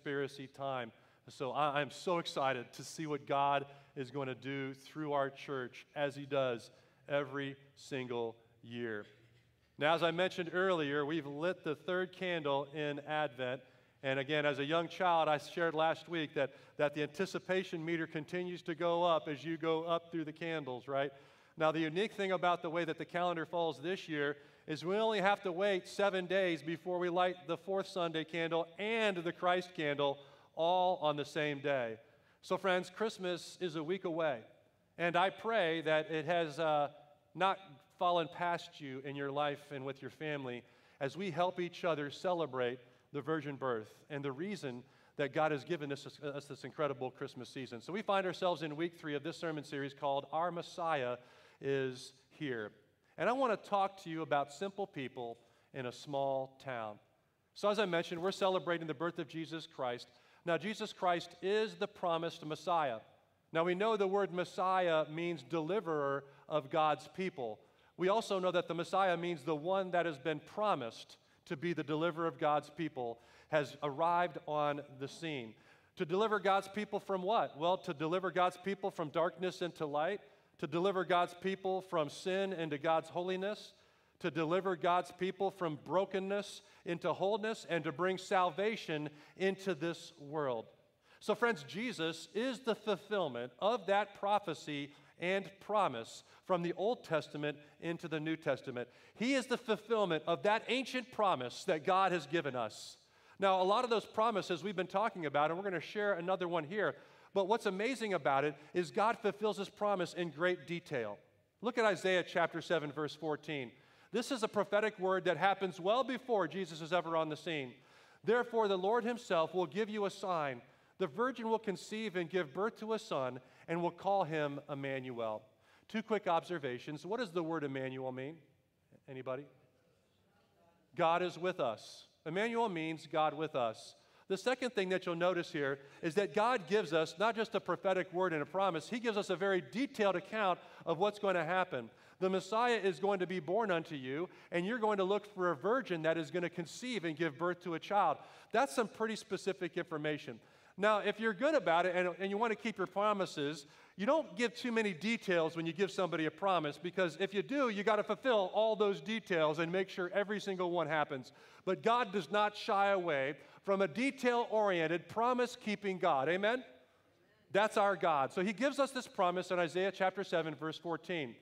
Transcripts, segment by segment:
conspiracy time. So I, I'm so excited to see what God is going to do through our church as He does every single year. Now, as I mentioned earlier, we've lit the third candle in Advent. And again, as a young child, I shared last week that, that the anticipation meter continues to go up as you go up through the candles, right? Now, the unique thing about the way that the calendar falls this year is we only have to wait seven days before we light the fourth Sunday candle and the Christ candle all on the same day. So, friends, Christmas is a week away. And I pray that it has uh, not fallen past you in your life and with your family as we help each other celebrate the virgin birth and the reason that God has given us, us this incredible Christmas season. So we find ourselves in week three of this sermon series called Our Messiah is Here. And I want to talk to you about simple people in a small town. So, as I mentioned, we're celebrating the birth of Jesus Christ. Now, Jesus Christ is the promised Messiah. Now, we know the word Messiah means deliverer of God's people. We also know that the Messiah means the one that has been promised to be the deliverer of God's people has arrived on the scene. To deliver God's people from what? Well, to deliver God's people from darkness into light, to deliver God's people from sin into God's holiness, to deliver God's people from brokenness into wholeness, and to bring salvation into this world. So, friends, Jesus is the fulfillment of that prophecy and promise from the Old Testament into the New Testament. He is the fulfillment of that ancient promise that God has given us. Now, a lot of those promises we've been talking about, and we're going to share another one here. But what's amazing about it is God fulfills his promise in great detail. Look at Isaiah chapter 7, verse 14. This is a prophetic word that happens well before Jesus is ever on the scene. Therefore, the Lord himself will give you a sign. The virgin will conceive and give birth to a son, and will call him Emmanuel. Two quick observations. What does the word Emmanuel mean? Anybody? God is with us. Emmanuel means God with us. The second thing that you'll notice here is that God gives us not just a prophetic word and a promise, He gives us a very detailed account of what's going to happen. The Messiah is going to be born unto you, and you're going to look for a virgin that is going to conceive and give birth to a child. That's some pretty specific information. Now, if you're good about it and, and you want to keep your promises, you don't give too many details when you give somebody a promise because if you do, you got to fulfill all those details and make sure every single one happens. But God does not shy away from a detail oriented, promise keeping God. Amen? That's our God. So he gives us this promise in Isaiah chapter 7, verse 14.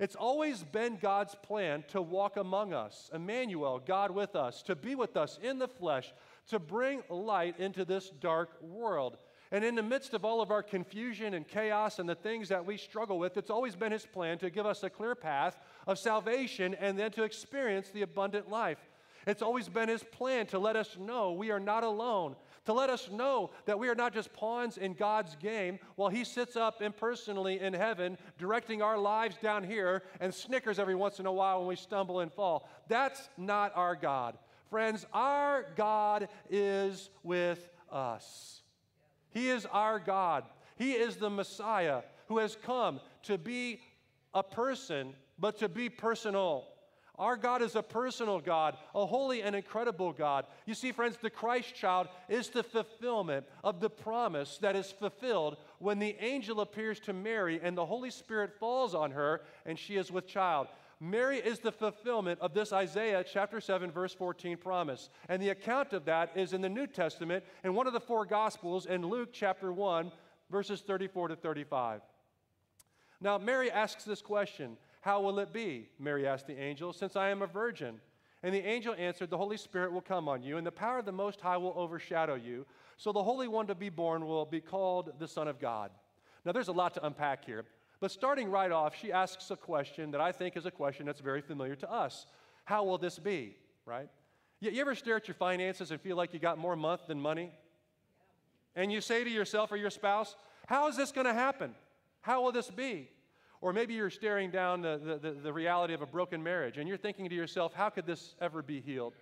It's always been God's plan to walk among us, Emmanuel, God with us, to be with us in the flesh, to bring light into this dark world. And in the midst of all of our confusion and chaos and the things that we struggle with, it's always been His plan to give us a clear path of salvation and then to experience the abundant life. It's always been His plan to let us know we are not alone, to let us know that we are not just pawns in God's game while He sits up impersonally in heaven, directing our lives down here and snickers every once in a while when we stumble and fall. That's not our God. Friends, our God is with us. He is our God. He is the Messiah who has come to be a person, but to be personal. Our God is a personal God, a holy and incredible God. You see, friends, the Christ child is the fulfillment of the promise that is fulfilled when the angel appears to Mary and the Holy Spirit falls on her and she is with child. Mary is the fulfillment of this Isaiah chapter 7, verse 14 promise. And the account of that is in the New Testament in one of the four Gospels in Luke chapter 1, verses 34 to 35. Now, Mary asks this question how will it be? Mary asked the angel, since I am a virgin. And the angel answered, The Holy Spirit will come on you, and the power of the Most High will overshadow you. So the Holy One to be born will be called the Son of God. Now, there's a lot to unpack here. But starting right off, she asks a question that I think is a question that's very familiar to us How will this be? Right? You, ever stare at your finances and feel like you got more month than money? And you say to yourself or your spouse, How is this going to happen? How will this be? Or maybe you're staring down the, the, the, reality of a broken marriage and you're thinking to yourself, how could this ever be healed?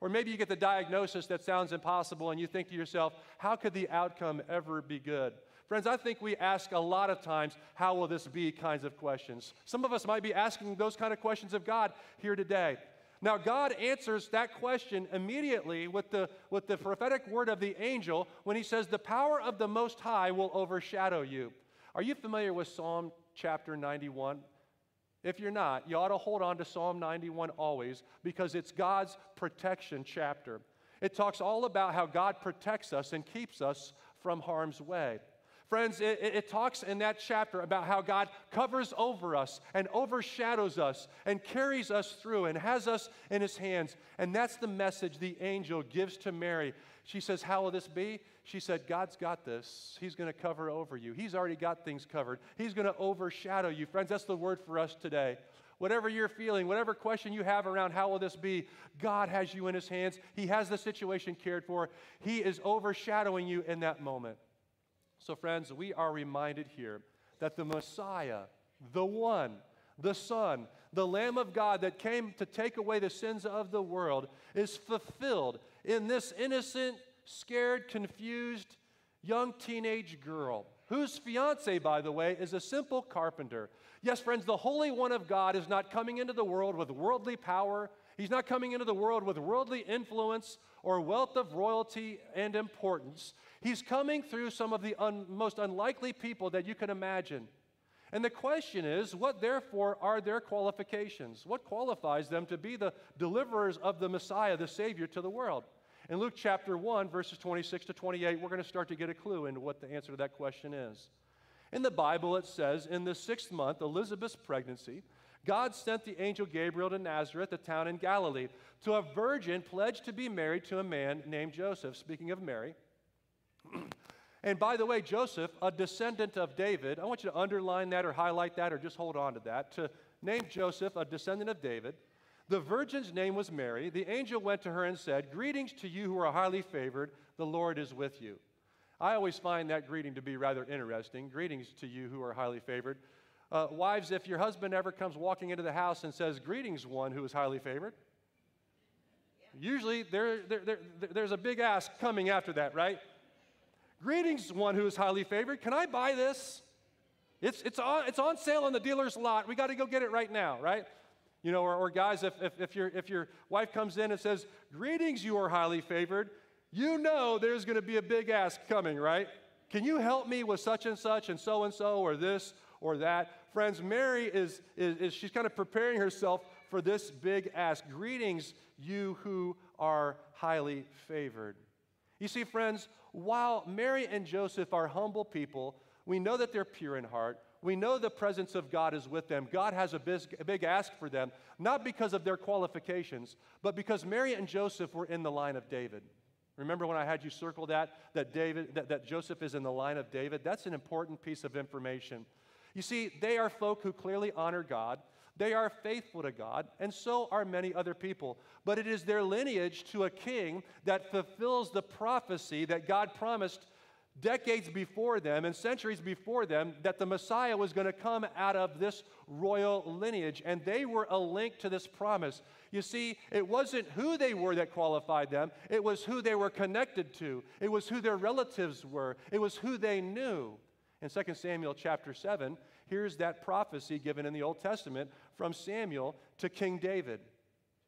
Or maybe you get the diagnosis that sounds impossible and you think to yourself, how could the outcome ever be good? Friends, I think we ask a lot of times, how will this be kinds of questions. Some of us might be asking those kind of questions of God here today. Now, God answers that question immediately with the, with the prophetic word of the angel when he says, The power of the Most High will overshadow you. Are you familiar with Psalm chapter 91? If you're not, you ought to hold on to Psalm 91 always because it's God's protection chapter. It talks all about how God protects us and keeps us from harm's way. Friends, it, it, talks in that chapter about how God covers over us and overshadows us and carries us through and has us in his hands. And that's the message the angel gives to Mary. She says, How will this be? She said, God's got this. He's going to cover over you. He's already got things covered. He's going to overshadow you. Friends, that's the word for us today. Whatever you're feeling, whatever question you have around how will this be, God has you in his hands. He has the situation cared for. He is overshadowing you in that moment. So, friends, we are reminded here that the Messiah, the one, the Son, the Lamb of God that came to take away the sins of the world, is fulfilled in this innocent, scared, confused young teenage girl, whose fiance, by the way, is a simple carpenter. Yes, friends, the Holy One of God is not coming into the world with worldly power. He's not coming into the world with worldly influence or wealth of royalty and importance. He's coming through some of the un- most unlikely people that you can imagine. And the question is, what therefore are their qualifications? What qualifies them to be the deliverers of the Messiah, the Savior to the world? In Luke chapter 1, verses 26 to 28, we're going to start to get a clue into what the answer to that question is. In the Bible, it says, In the sixth month, Elizabeth's pregnancy, God sent the angel Gabriel to Nazareth, a town in Galilee, to a virgin pledged to be married to a man named Joseph. Speaking of Mary, and by the way, Joseph, a descendant of David, I want you to underline that or highlight that or just hold on to that. To name Joseph, a descendant of David. The virgin's name was Mary. The angel went to her and said, Greetings to you who are highly favored, the Lord is with you. I always find that greeting to be rather interesting. Greetings to you who are highly favored. Uh, wives, if your husband ever comes walking into the house and says, Greetings, one who is highly favored, usually there, there, there, there's a big ask coming after that, right? Greetings, one who is highly favored. Can I buy this? It's, it's, on, it's on sale on the dealer's lot. We got to go get it right now, right? You know, or, or guys, if, if, if, your, if your wife comes in and says, Greetings, you are highly favored, you know there's going to be a big ask coming, right? Can you help me with such and such and so and so or this or that? Friends, Mary is, is, is she's kind of preparing herself for this big ask. Greetings, you who are highly favored. You see, friends, while Mary and Joseph are humble people, we know that they're pure in heart. We know the presence of God is with them. God has a big, a big ask for them, not because of their qualifications, but because Mary and Joseph were in the line of David. Remember when I had you circle that, that, David, that, that Joseph is in the line of David? That's an important piece of information. You see, they are folk who clearly honor God. They are faithful to God, and so are many other people. But it is their lineage to a king that fulfills the prophecy that God promised decades before them and centuries before them that the Messiah was going to come out of this royal lineage. And they were a link to this promise. You see, it wasn't who they were that qualified them, it was who they were connected to, it was who their relatives were, it was who they knew. In 2 Samuel chapter 7, here's that prophecy given in the Old Testament from Samuel to King David.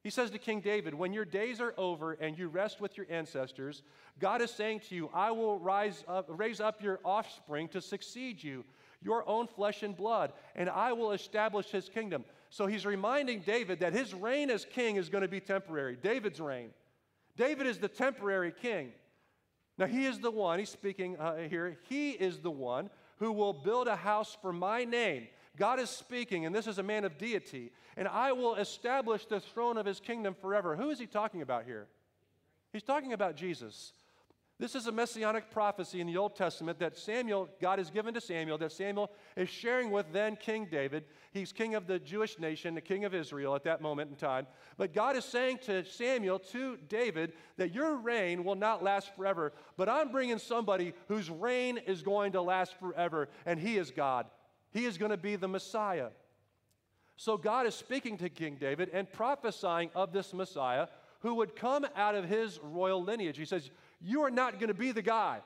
He says to King David, When your days are over and you rest with your ancestors, God is saying to you, I will rise up, raise up your offspring to succeed you, your own flesh and blood, and I will establish his kingdom. So he's reminding David that his reign as king is going to be temporary, David's reign. David is the temporary king. Now, he is the one, he's speaking uh, here, he is the one who will build a house for my name. God is speaking, and this is a man of deity, and I will establish the throne of his kingdom forever. Who is he talking about here? He's talking about Jesus. This is a messianic prophecy in the Old Testament that Samuel, God has given to Samuel, that Samuel is sharing with then King David. He's king of the Jewish nation, the king of Israel at that moment in time. But God is saying to Samuel, to David, that your reign will not last forever, but I'm bringing somebody whose reign is going to last forever, and he is God. He is going to be the Messiah. So God is speaking to King David and prophesying of this Messiah who would come out of his royal lineage. He says, you are not going to be the guy.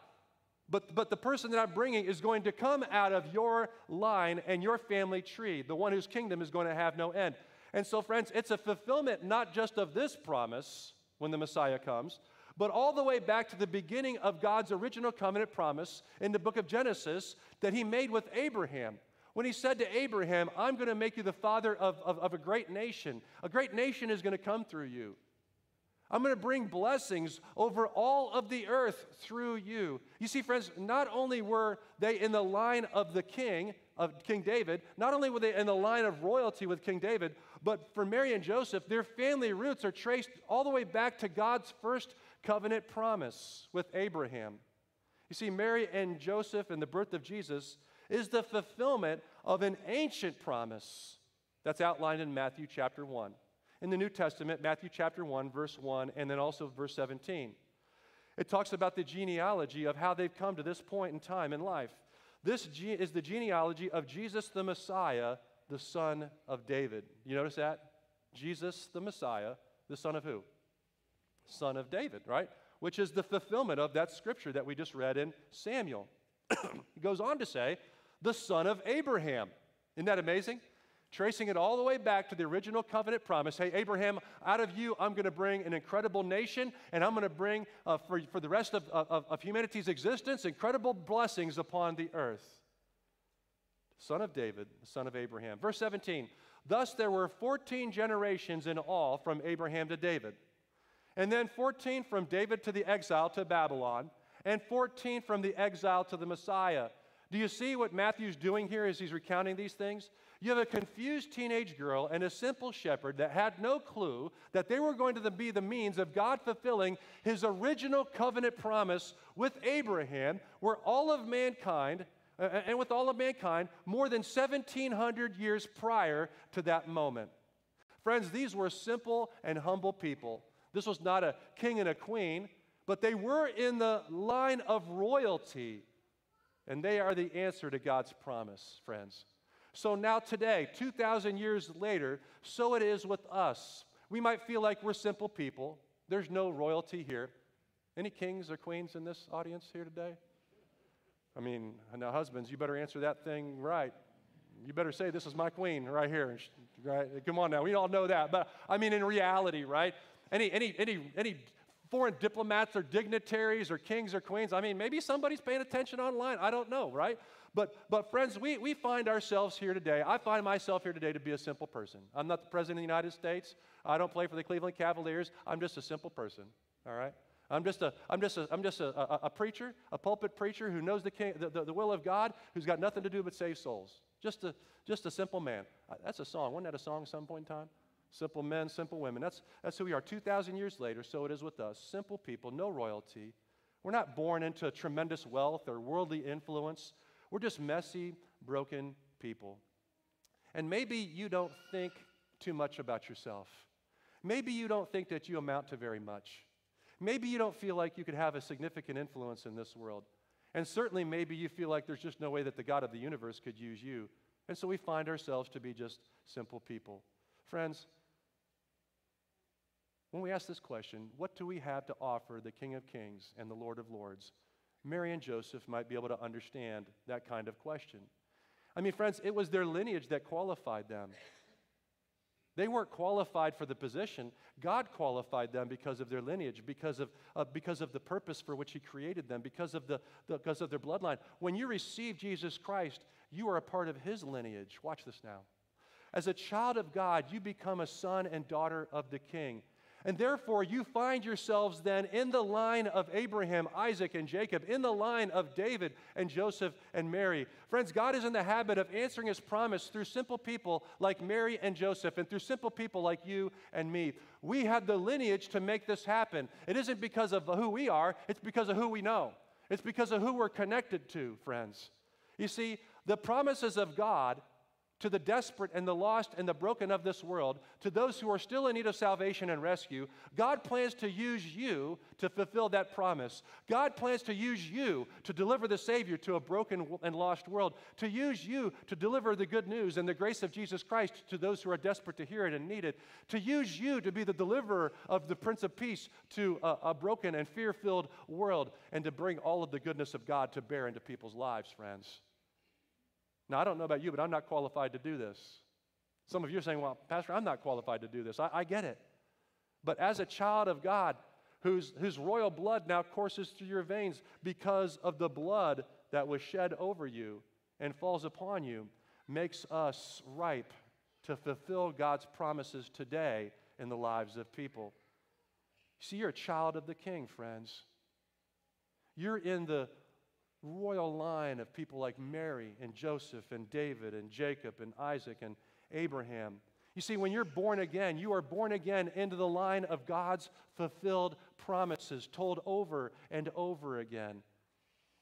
But, but the person that I'm bringing is going to come out of your line and your family tree, the one whose kingdom is going to have no end. And so, friends, it's a fulfillment not just of this promise when the Messiah comes, but all the way back to the beginning of God's original covenant promise in the book of Genesis that he made with Abraham. When he said to Abraham, I'm going to make you the father of, of, of a great nation, a great nation is going to come through you. I'm going to bring blessings over all of the earth through you. You see, friends, not only were they in the line of the king, of King David, not only were they in the line of royalty with King David, but for Mary and Joseph, their family roots are traced all the way back to God's first covenant promise with Abraham. You see, Mary and Joseph and the birth of Jesus is the fulfillment of an ancient promise that's outlined in Matthew chapter 1 in the New Testament, Matthew chapter 1, verse 1, and then also verse 17. It talks about the genealogy of how they've come to this point in time in life. This ge- is the genealogy of Jesus the Messiah, the son of David. You notice that? Jesus the Messiah, the son of who? Son of David, right? Which is the fulfillment of that scripture that we just read in Samuel. he goes on to say, the son of Abraham. Isn't that amazing? Tracing it all the way back to the original covenant promise. Hey, Abraham, out of you, I'm going to bring an incredible nation, and I'm going to bring, uh, for, for the rest of, of, of humanity's existence, incredible blessings upon the earth. Son of David, son of Abraham. Verse 17 Thus there were 14 generations in all from Abraham to David, and then 14 from David to the exile to Babylon, and 14 from the exile to the Messiah. Do you see what Matthew's doing here as he's recounting these things? You have a confused teenage girl and a simple shepherd that had no clue that they were going to be the means of God fulfilling his original covenant promise with Abraham, where all of mankind, uh, and with all of mankind, more than 1700 years prior to that moment. Friends, these were simple and humble people. This was not a king and a queen, but they were in the line of royalty. And they are the answer to God's promise, friends. So now, today, 2,000 years later, so it is with us. We might feel like we're simple people. There's no royalty here. Any kings or queens in this audience here today? I mean, now, husbands, you better answer that thing right. You better say, This is my queen right here. Right? Come on now, we all know that. But I mean, in reality, right? Any, any, any, any foreign diplomats or dignitaries or kings or queens, I mean, maybe somebody's paying attention online. I don't know, right? But, but friends, we, we find ourselves here today. I find myself here today to be a simple person. I'm not the president of the United States. I don't play for the Cleveland Cavaliers. I'm just a simple person, all right? I'm just a, I'm just a, I'm just a, a, a preacher, a pulpit preacher who knows the, king, the, the, the, will of God, who's got nothing to do but save souls. Just a, just a simple man. That's a song. Wasn't that a song at some point in time? Simple men, simple women. That's, that's who we are. 2,000 years later, so it is with us. Simple people, no royalty. We're not born into tremendous wealth or worldly influence. We're just messy, broken people. And maybe you don't think too much about yourself. Maybe you don't think that you amount to very much. Maybe you don't feel like you could have a significant influence in this world. And certainly, maybe you feel like there's just no way that the God of the universe could use you. And so we find ourselves to be just simple people. Friends, when we ask this question, what do we have to offer the King of Kings and the Lord of Lords? Mary and Joseph might be able to understand that kind of question. I mean, friends, it was their lineage that qualified them. They weren't qualified for the position. God qualified them because of their lineage, because of, uh, because of the purpose for which He created them, because of, the, the, because of their bloodline. When you receive Jesus Christ, you are a part of His lineage. Watch this now. As a child of God, you become a son and daughter of the King. And therefore, you find yourselves then in the line of Abraham, Isaac, and Jacob, in the line of David and Joseph and Mary. Friends, God is in the habit of answering his promise through simple people like Mary and Joseph, and through simple people like you and me. We have the lineage to make this happen. It isn't because of who we are, it's because of who we know. It's because of who we're connected to, friends. You see, the promises of God to the desperate and the lost and the broken of this world, to those who are still in need of salvation and rescue, God plans to use you to fulfill that promise. God plans to use you to deliver the Savior to a broken and lost world, to use you to deliver the good news and the grace of Jesus Christ to those who are desperate to hear it and need it, to use you to be the deliverer of the Prince of Peace to a, a broken and fear filled world, and to bring all of the goodness of God to bear into people's lives, friends. Now, I don't know about you, but I'm not qualified to do this. Some of you are saying, well, Pastor, I'm not qualified to do this. I, I get it. But as a child of God, whose, whose royal blood now courses through your veins because of the blood that was shed over you and falls upon you, makes us ripe to fulfill God's promises today in the lives of people. See, you're a child of the king, friends. You're in the royal line of people like Mary and Joseph and David and Jacob and Isaac and Abraham. You see, when you're born again, you are born again into the line of God's fulfilled promises, told over and over again.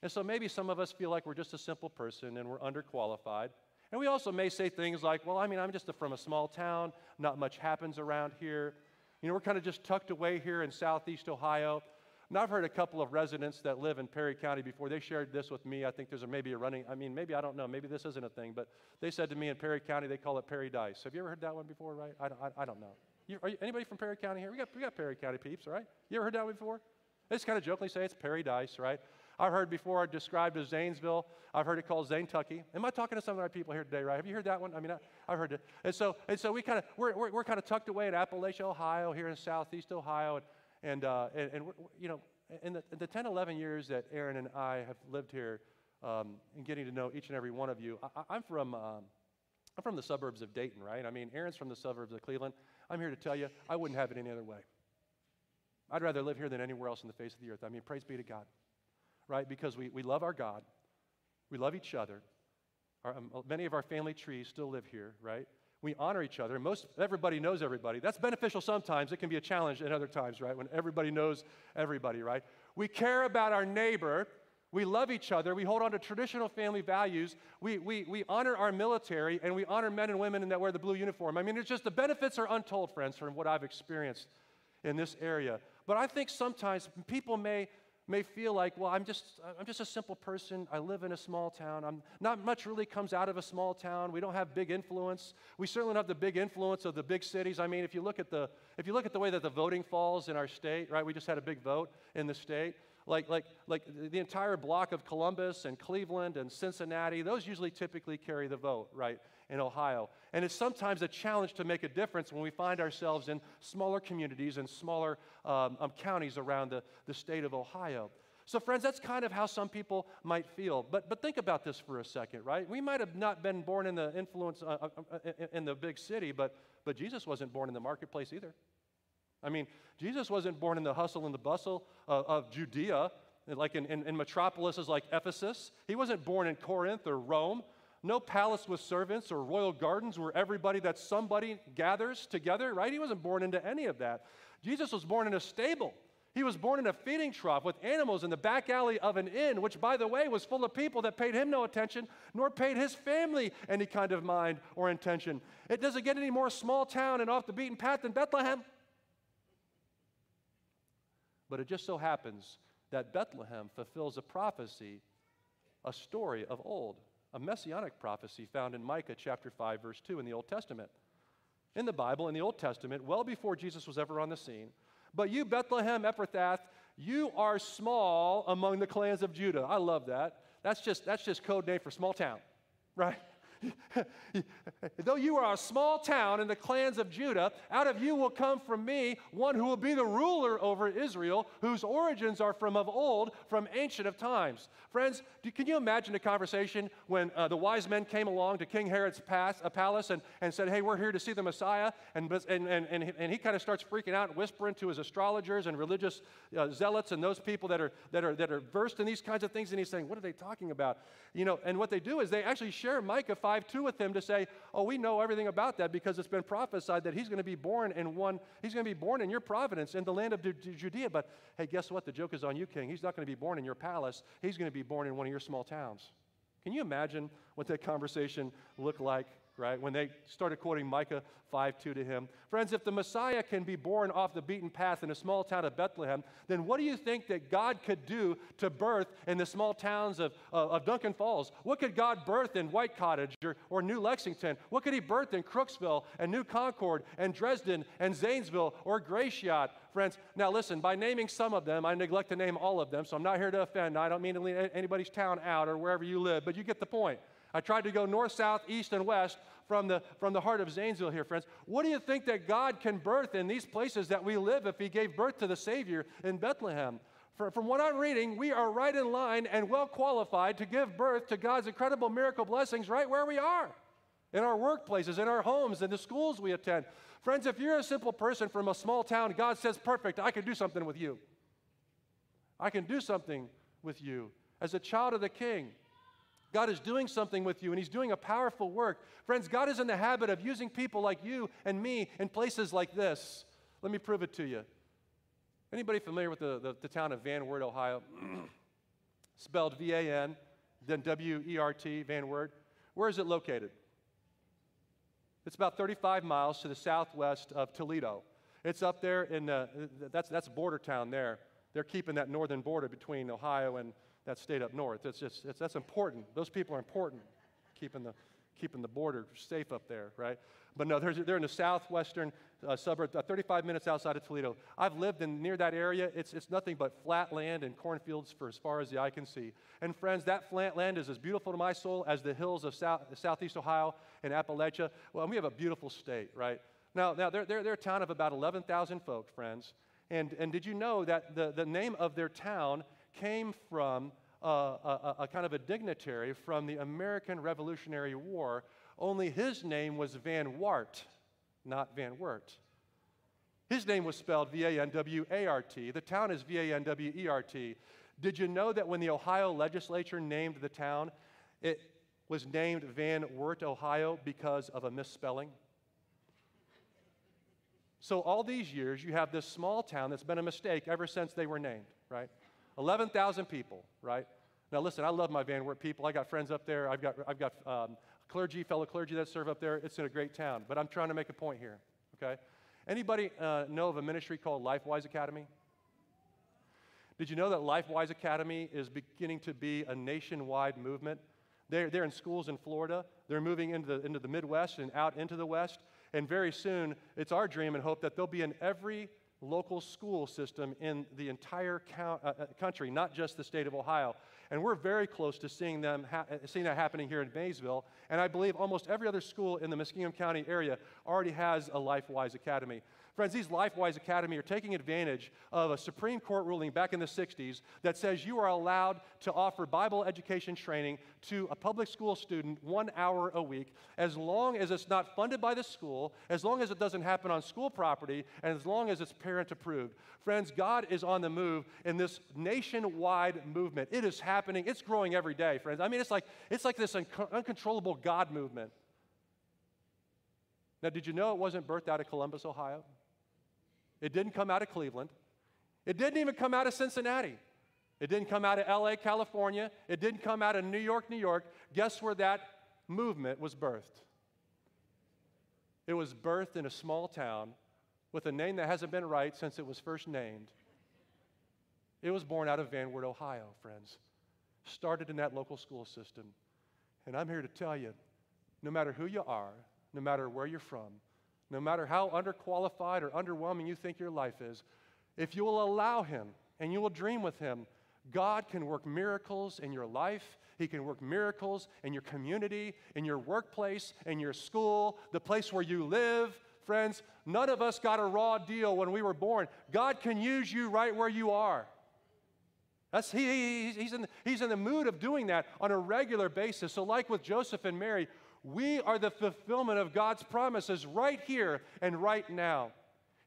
And so maybe some of us feel like we're just a simple person and we're underqualified. And we also may say things like, well, I mean, I'm just from a small town, not much happens around here. You know, we're kind of just tucked away here in southeast Ohio. And I've heard a couple of residents that live in Perry County before. They shared this with me. I think there's a, maybe a running, I mean, maybe, I don't know, maybe this isn't a thing, but they said to me in Perry County, they call it Perry Dice. Have you ever heard that one before, right? I, I, I don't know. You, are you, anybody from Perry County here? We got, we got Perry County peeps, right? You ever heard that one before? They just kind of jokingly say it's Perry Dice, right? I've heard before described as Zanesville. I've heard it called Tucky. Am I talking to some of our people here today, right? Have you heard that one? I mean, I, have heard it. And so, and so we kind of, we're, we're, we're kind of tucked away in Appalachia, Ohio, here in southeast Ohio. And, and, uh, and, and you know, in the, in the 10, 11 years that Aaron and I have lived here um, and getting to know each and every one of you, I, am from, um, I'm from the suburbs of Dayton, right? I mean, Aaron's from the suburbs of Cleveland. I'm here to tell you, I wouldn't have it any other way. I'd rather live here than anywhere else on the face of the earth. I mean, praise be to God, right? Because we, we love our God, we love each other. Our, um, many of our family trees still live here, right? We honor each other. Most everybody knows everybody. That's beneficial sometimes. It can be a challenge at other times, right? When everybody knows everybody, right? We care about our neighbor. We love each other. We hold on to traditional family values. We, we, we honor our military and we honor men and women that wear the blue uniform. I mean, it's just the benefits are untold, friends, from what I've experienced in this area. But I think sometimes people may may feel like, well, I'm just, I'm just a simple person. I live in a small town. I'm, not much really comes out of a small town. We don't have big influence. We certainly don't have the big influence of the big cities. I mean, if you look at the, if you look at the way that the voting falls in our state, right? We just had a big vote in the state. Like, like, like the entire block of Columbus and Cleveland and Cincinnati, those usually typically carry the vote, right? in Ohio. And it's sometimes a challenge to make a difference when we find ourselves in smaller communities and smaller um, um, counties around the, the state of Ohio. So, friends, that's kind of how some people might feel. But, but think about this for a second, right? We might have not been born in the influence uh, uh, uh in the big city, but, but Jesus wasn't born in the marketplace either. I mean, Jesus wasn't born in the hustle and the bustle of, of Judea, like in, in, in metropolises like Ephesus. He wasn't born in Corinth or Rome. No palace with servants or royal gardens where everybody that somebody gathers together, right? He wasn't born into any of that. Jesus was born in a stable. He was born in a feeding trough with animals in the back alley of an inn, which, by the way, was full of people that paid him no attention, nor paid his family any kind of mind or intention. It doesn't get any more small town and off the beaten path than Bethlehem. But it just so happens that Bethlehem fulfills a prophecy, a story of old a messianic prophecy found in Micah chapter 5, verse 2 in the Old Testament. In the Bible, in the Old Testament, well before Jesus was ever on the scene, but you, Bethlehem Ephrathah, you are small among the clans of Judah. I love that. That's just, that's just code name for small town, right? Though you are a small town in the clans of Judah, out of you will come from me one who will be the ruler over Israel, whose origins are from of old, from ancient of times. Friends, do, can you imagine a conversation when uh, the wise men came along to King Herod's pass, uh, palace and, and said, Hey, we're here to see the Messiah? And, and, and, and he, and he kind of starts freaking out and whispering to his astrologers and religious uh, zealots and those people that are, that, are, that are versed in these kinds of things. And he's saying, What are they talking about? You know, and what they do is they actually share Micah 5 2 with him to say, Oh, we know everything about that because it's been prophesied that he's going to be born in one, he's going to be born in your providence in the land of Judea. But hey, guess what? The joke is on you, king. He's not going to be born in your palace, he's going to be born in one of your small towns. Can you imagine what that conversation looked like right? When they started quoting Micah 5 2 to him. Friends, if the Messiah can be born off the beaten path in a small town of Bethlehem, then what do you think that God could do to birth in the small towns of, uh, of Duncan Falls? What could God birth in White Cottage or, or New Lexington? What could He birth in Crooksville and New Concord and Dresden and Zanesville or Gratiot? Friends, now listen, by naming some of them, I neglect to name all of them, so I'm not here to offend. I don't mean to leave anybody's town out or wherever you live, but you get the point. I tried to go north, south, east, and west from the, from the heart of Zanesville here, friends. What do you think that God can birth in these places that we live if He gave birth to the Savior in Bethlehem? From what I'm reading, we are right in line and well qualified to give birth to God's incredible miracle blessings right where we are in our workplaces, in our homes, in the schools we attend. Friends, if you're a simple person from a small town, God says, Perfect, I can do something with you. I can do something with you. As a child of the King, God is doing something with you and He's doing a powerful work. Friends, God is in the habit of using people like you and me in places like this. Let me prove it to you. Anybody familiar with the, the, the town of Van Wert, Ohio? Spelled V A N, then W E R T, Van Wert. Where is it located? It's about 35 miles to the southwest of Toledo. It's up there in uh, the, that's, that's border town there. They're keeping that northern border between Ohio and that state up north. It's just, it's, that's important. Those people are important, keeping the, keeping the border safe up there, right? But no, they're, they're in the southwestern uh, suburb, uh, 35 minutes outside of Toledo. I've lived in near that area. It's, it's nothing but flat land and cornfields for as far as the eye can see. And friends, that flat land is as beautiful to my soul as the hills of south, southeast Ohio and Appalachia. Well, we have a beautiful state, right? Now, now they're, they're, they're a town of about 11,000 folk, friends. And, and did you know that the, the name of their town came from uh, a, a, kind of a dignitary from the American Revolutionary War only his name was Van Wart, not Van Wert. His name was spelled V A N W A R T. The town is V A N W E R T. Did you know that when the Ohio legislature named the town, it was named Van Wert, Ohio, because of a misspelling? So, all these years, you have this small town that's been a mistake ever since they were named, right? 11,000 people, right? Now, listen, I love my Van Wert people. I got friends up there. I've got, I've got um, clergy, fellow clergy that serve up there. It's in a great town. But I'm trying to make a point here, okay? Anybody uh, know of a ministry called LifeWise Academy? Did you know that LifeWise Academy is beginning to be a nationwide movement? They're, they're in schools in Florida. They're moving into the, into the Midwest and out into the West. And very soon, it's our dream and hope that they'll be in every local school system in the entire uh, uh country, not just the state of Ohio. And we're very close to seeing, them ha- seeing that happening here in Maysville. And I believe almost every other school in the Muskingum County area already has a LifeWise Academy. Friends, these LifeWise Academy are taking advantage of a Supreme Court ruling back in the 60s that says you are allowed to offer Bible education training to a public school student one hour a week as long as it's not funded by the school, as long as it doesn't happen on school property, and as long as it's parent approved. Friends, God is on the move in this nationwide movement. It is happening, it's growing every day, friends. I mean, it's like, it's like this un- uncontrollable God movement. Now, did you know it wasn't birthed out of Columbus, Ohio? It didn't come out of Cleveland. It didn't even come out of Cincinnati. It didn't come out of LA, California. It didn't come out of New York, New York. Guess where that movement was birthed? It was birthed in a small town with a name that hasn't been right since it was first named. It was born out of Van Wert, Ohio, friends. Started in that local school system. And I'm here to tell you no matter who you are, no matter where you're from, no matter how underqualified or underwhelming you think your life is, if you will allow Him and you will dream with Him, God can work miracles in your life. He can work miracles in your community, in your workplace, in your school, the place where you live. Friends, none of us got a raw deal when we were born. God can use you right where you are. That's, he, he's, in, he's in the mood of doing that on a regular basis. So, like with Joseph and Mary, we are the fulfillment of God's promises right here and right now.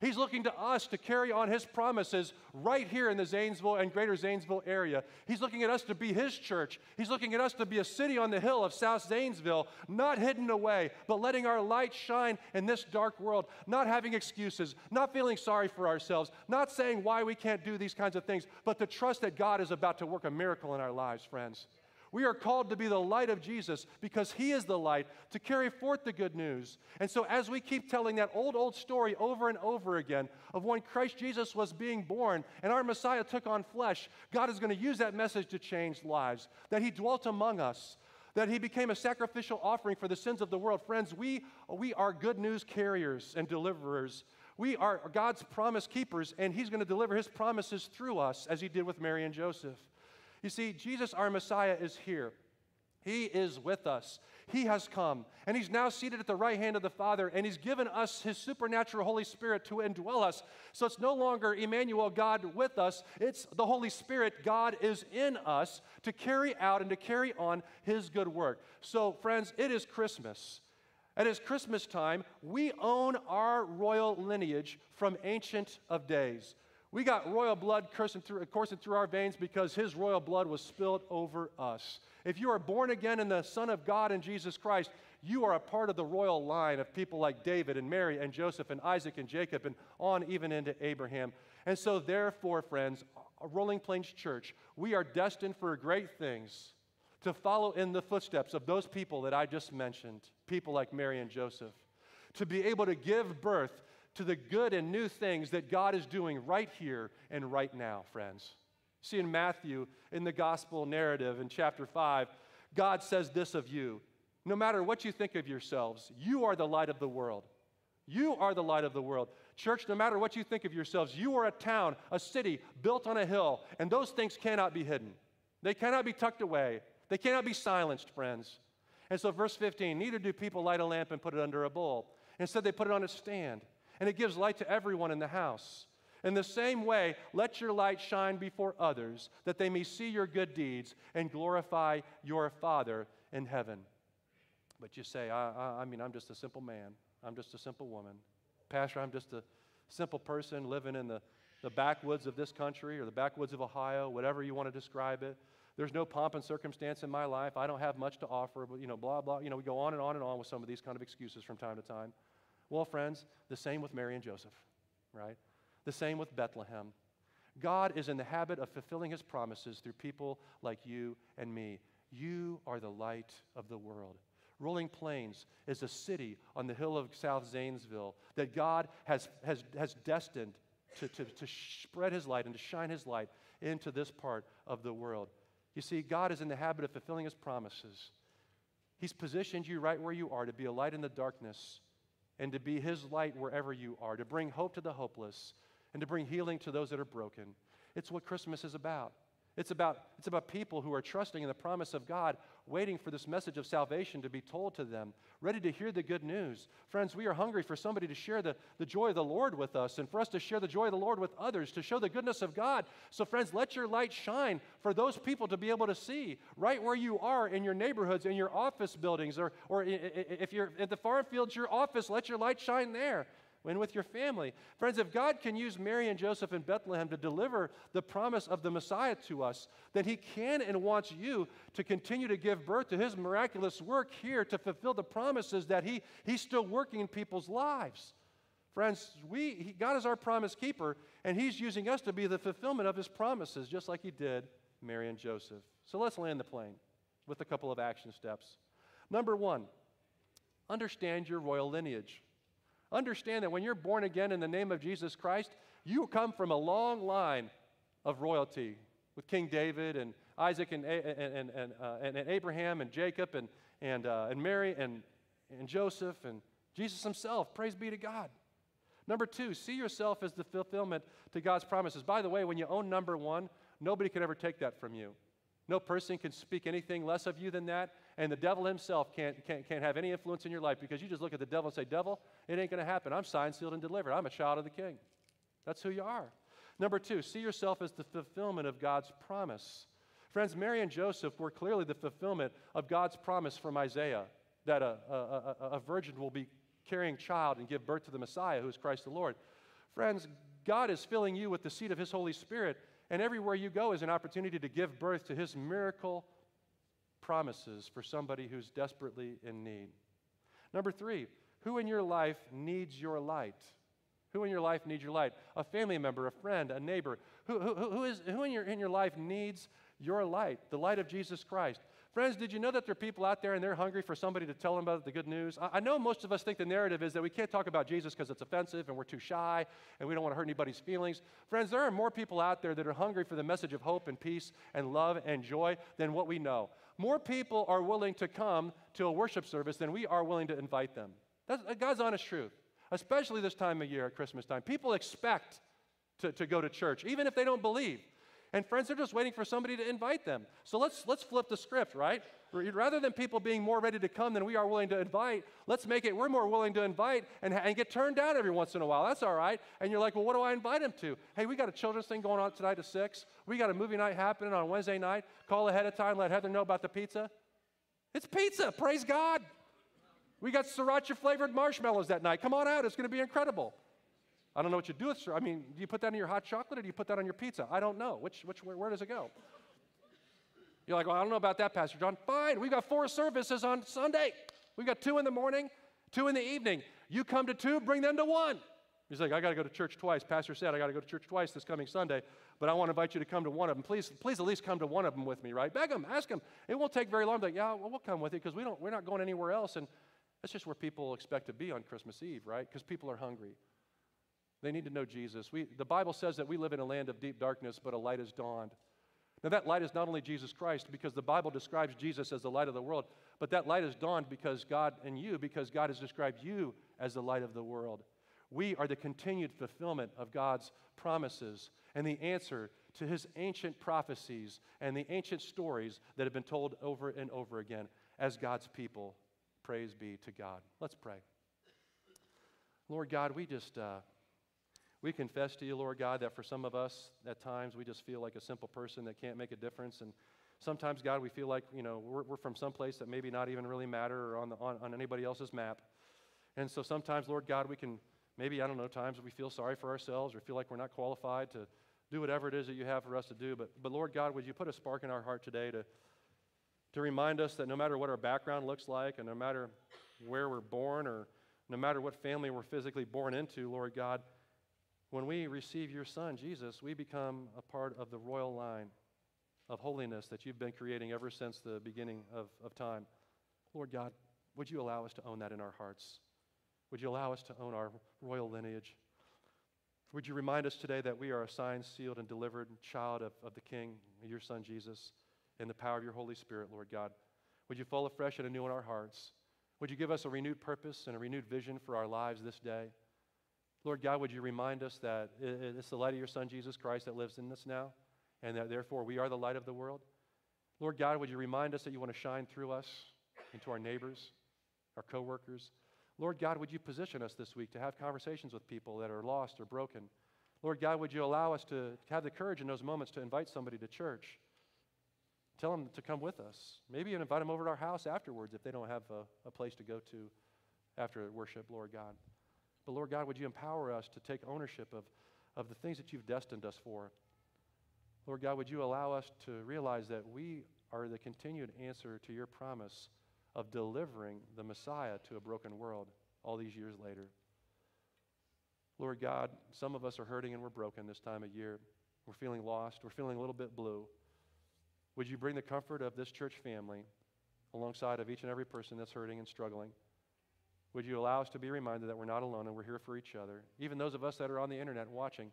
He's looking to us to carry on His promises right here in the Zanesville and greater Zanesville area. He's looking at us to be His church. He's looking at us to be a city on the hill of South Zanesville, not hidden away, but letting our light shine in this dark world, not having excuses, not feeling sorry for ourselves, not saying why we can't do these kinds of things, but to trust that God is about to work a miracle in our lives, friends. We are called to be the light of Jesus because He is the light to carry forth the good news. And so, as we keep telling that old, old story over and over again of when Christ Jesus was being born and our Messiah took on flesh, God is going to use that message to change lives, that He dwelt among us. That he became a sacrificial offering for the sins of the world. Friends, we, we are good news carriers and deliverers. We are God's promise keepers, and He's going to deliver His promises through us, as He did with Mary and Joseph. You see, Jesus, our Messiah, is here. He is with us. He has come, and He's now seated at the right hand of the Father, and He's given us His supernatural Holy Spirit to indwell us. So it's no longer Emmanuel, God with us, it's the Holy Spirit, God is in us to carry out and to carry on His good work. So, friends, it is Christmas. And it's Christmas time. We own our royal lineage from Ancient of Days. We got royal blood coursing through, coursing through our veins because his royal blood was spilled over us. If you are born again in the Son of God in Jesus Christ, you are a part of the royal line of people like David and Mary and Joseph and Isaac and Jacob and on even into Abraham. And so, therefore, friends, Rolling Plains Church, we are destined for great things to follow in the footsteps of those people that I just mentioned, people like Mary and Joseph, to be able to give birth to the good and new things that God is doing right here and right now, friends. See, in Matthew, in the gospel narrative in chapter 5, God says this of you No matter what you think of yourselves, you are the light of the world. You are the light of the world. Church, no matter what you think of yourselves, you are a town, a city built on a hill, and those things cannot be hidden. They cannot be tucked away. They cannot be silenced, friends. And so, verse 15 neither do people light a lamp and put it under a bowl. Instead, they put it on a stand and it gives light to everyone in the house. In the same way, let your light shine before others, that they may see your good deeds and glorify your Father in heaven. But you say, I, I, I, mean, I'm just a simple man. I'm just a simple woman. Pastor, I'm just a simple person living in the, the backwoods of this country or the backwoods of Ohio, whatever you want to describe it. There's no pomp and circumstance in my life. I don't have much to offer, but, you know, blah, blah. You know, we go on and on and on with some of these kind of excuses from time to time. Well, friends, the same with Mary and Joseph, right? The same with Bethlehem. God is in the habit of fulfilling his promises through people like you and me. You are the light of the world. Rolling Plains is a city on the hill of South Zanesville that God has, has, has destined to, to, to spread his light and to shine his light into this part of the world. You see, God is in the habit of fulfilling his promises. He's positioned you right where you are to be a light in the darkness and to be His light wherever you are, to bring hope to the hopeless and to bring healing to those that are broken. It's what Christmas is about. It's about, it's about people who are trusting in the promise of God, waiting for this message of salvation to be told to them, ready to hear the good news. Friends, we are hungry for somebody to share the, the joy of the Lord with us and for us to share the joy of the Lord with others, to show the goodness of God. So, friends, let your light shine for those people to be able to see right where you are in your neighborhoods, in your office buildings, or, or if you're at the farm fields, your office, let your light shine there and with your family. Friends, if God can use Mary and Joseph in Bethlehem to deliver the promise of the Messiah to us, then He can and wants you to continue to give birth to His miraculous work here to fulfill the promises that he, He's still working in people's lives. Friends, we, he, God is our promise keeper, and He's using us to be the fulfillment of His promises, just like He did Mary and Joseph. So let's land the plane with a couple of action steps. Number one, understand your royal lineage. Understand that when you're born again in the name of Jesus Christ, you come from a long line of royalty with King David and Isaac and, and, and, uh, and, and Abraham and Jacob and, and, uh, and Mary and, and Joseph and Jesus himself. Praise be to God. Number two, see yourself as the fulfillment to God's promises. By the way, when you own number one, nobody can ever take that from you. No person can speak anything less of you than that. And the devil himself can't, can't, can't have any influence in your life because you just look at the devil and say, Devil, it ain't going to happen. I'm signed, sealed, and delivered. I'm a child of the king. That's who you are. Number two, see yourself as the fulfillment of God's promise. Friends, Mary and Joseph were clearly the fulfillment of God's promise from Isaiah that a, a, a, a virgin will be carrying child and give birth to the Messiah, who is Christ the Lord. Friends, God is filling you with the seed of His Holy Spirit, and everywhere you go is an opportunity to give birth to His miracle promises for somebody who's desperately in need. Number three, who in your life needs your light? Who in your life needs your light? A family member, a friend, a neighbor. Who, who, who, is, who in, your, in your life needs your light, the light of Jesus Christ? Friends, did you know that there are people out there and they're hungry for somebody to tell them about the good news? I, I know most of us think the narrative is that we can't talk about Jesus because it's offensive and we're too shy and we don't want to hurt anybody's feelings. Friends, there are more people out there that are hungry for the message of hope and peace and love and joy than what we know. More people are willing to come to a worship service than we are willing to invite them. That's uh, God's honest truth, especially this time of year at Christmas time. People expect to, to go to church, even if they don't believe. And friends, they're just waiting for somebody to invite them. So let's, let's flip the script, right? Rather than people being more ready to come than we are willing to invite, let's make it we're more willing to invite and, and get turned down every once in a while. That's all right. And you're like, well, what do I invite them to? Hey, we got a children's thing going on tonight at 6. We got a movie night happening on Wednesday night. Call ahead of time, let Heather know about the pizza. It's pizza, praise God. We got sriracha flavored marshmallows that night. Come on out, it's going to be incredible. I don't know what you do with, sir. I mean, do you put that in your hot chocolate or do you put that on your pizza? I don't know. Which, which, where, where does it go? You're like, well, I don't know about that, Pastor John. Fine, we've got four services on Sunday. We've got two in the morning, two in the evening. You come to two, bring them to one. He's like, I got to go to church twice. Pastor said, I got to go to church twice this coming Sunday, but I want to invite you to come to one of them. Please, please at least come to one of them with me, right? Beg them, ask them. It won't take very long. Like, yeah, well, we'll come with you because we don't, we're not going anywhere else. And that's just where people expect to be on Christmas Eve, right? Because people are hungry. They need to know Jesus. We, the Bible says that we live in a land of deep darkness, but a light has dawned. Now, that light is not only Jesus Christ, because the Bible describes Jesus as the light of the world, but that light has dawned because God and you, because God has described you as the light of the world. We are the continued fulfillment of God's promises and the answer to his ancient prophecies and the ancient stories that have been told over and over again as God's people. Praise be to God. Let's pray. Lord God, we just. Uh, we confess to you, Lord God, that for some of us, at times, we just feel like a simple person that can't make a difference. And sometimes, God, we feel like, you know, we're, we're from some place that maybe not even really matter or on, the, on, on anybody else's map. And so sometimes, Lord God, we can maybe, I don't know, times we feel sorry for ourselves or feel like we're not qualified to do whatever it is that you have for us to do. But, but Lord God, would you put a spark in our heart today to, to remind us that no matter what our background looks like and no matter where we're born or no matter what family we're physically born into, Lord God, when we receive your Son, Jesus, we become a part of the royal line of holiness that you've been creating ever since the beginning of, of time. Lord God, would you allow us to own that in our hearts? Would you allow us to own our royal lineage? Would you remind us today that we are a signed, sealed, and delivered child of, of the King, your Son Jesus, in the power of your Holy Spirit, Lord God? Would you fall afresh and anew in our hearts? Would you give us a renewed purpose and a renewed vision for our lives this day? Lord God, would you remind us that it's the light of your Son, Jesus Christ, that lives in us now, and that therefore we are the light of the world? Lord God, would you remind us that you want to shine through us into our neighbors, our coworkers? Lord God, would you position us this week to have conversations with people that are lost or broken? Lord God, would you allow us to have the courage in those moments to invite somebody to church? Tell them to come with us. Maybe even invite them over to our house afterwards if they don't have a, a place to go to after worship, Lord God. But Lord God, would you empower us to take ownership of, of the things that you've destined us for? Lord God, would you allow us to realize that we are the continued answer to your promise of delivering the Messiah to a broken world all these years later? Lord God, some of us are hurting and we're broken this time of year. We're feeling lost. We're feeling a little bit blue. Would you bring the comfort of this church family alongside of each and every person that's hurting and struggling? Would you allow us to be reminded that we're not alone and we're here for each other? Even those of us that are on the internet watching,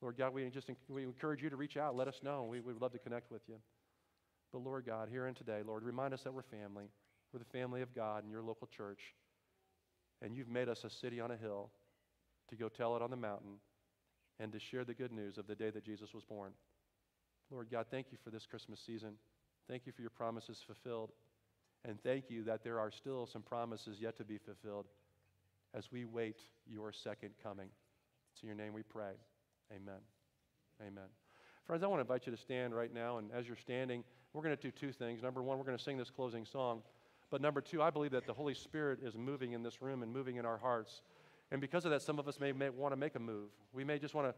Lord God, we just we encourage you to reach out. Let us know. We, we would love to connect with you. But Lord God, here and today, Lord, remind us that we're family. We're the family of God in your local church. And you've made us a city on a hill to go tell it on the mountain and to share the good news of the day that Jesus was born. Lord God, thank you for this Christmas season. Thank you for your promises fulfilled. And thank you that there are still some promises yet to be fulfilled as we wait your second coming. It's in your name we pray. Amen. Amen. Friends, I want to invite you to stand right now. And as you're standing, we're going to do two things. Number one, we're going to sing this closing song. But number two, I believe that the Holy Spirit is moving in this room and moving in our hearts. And because of that, some of us may, may want to make a move. We may just want to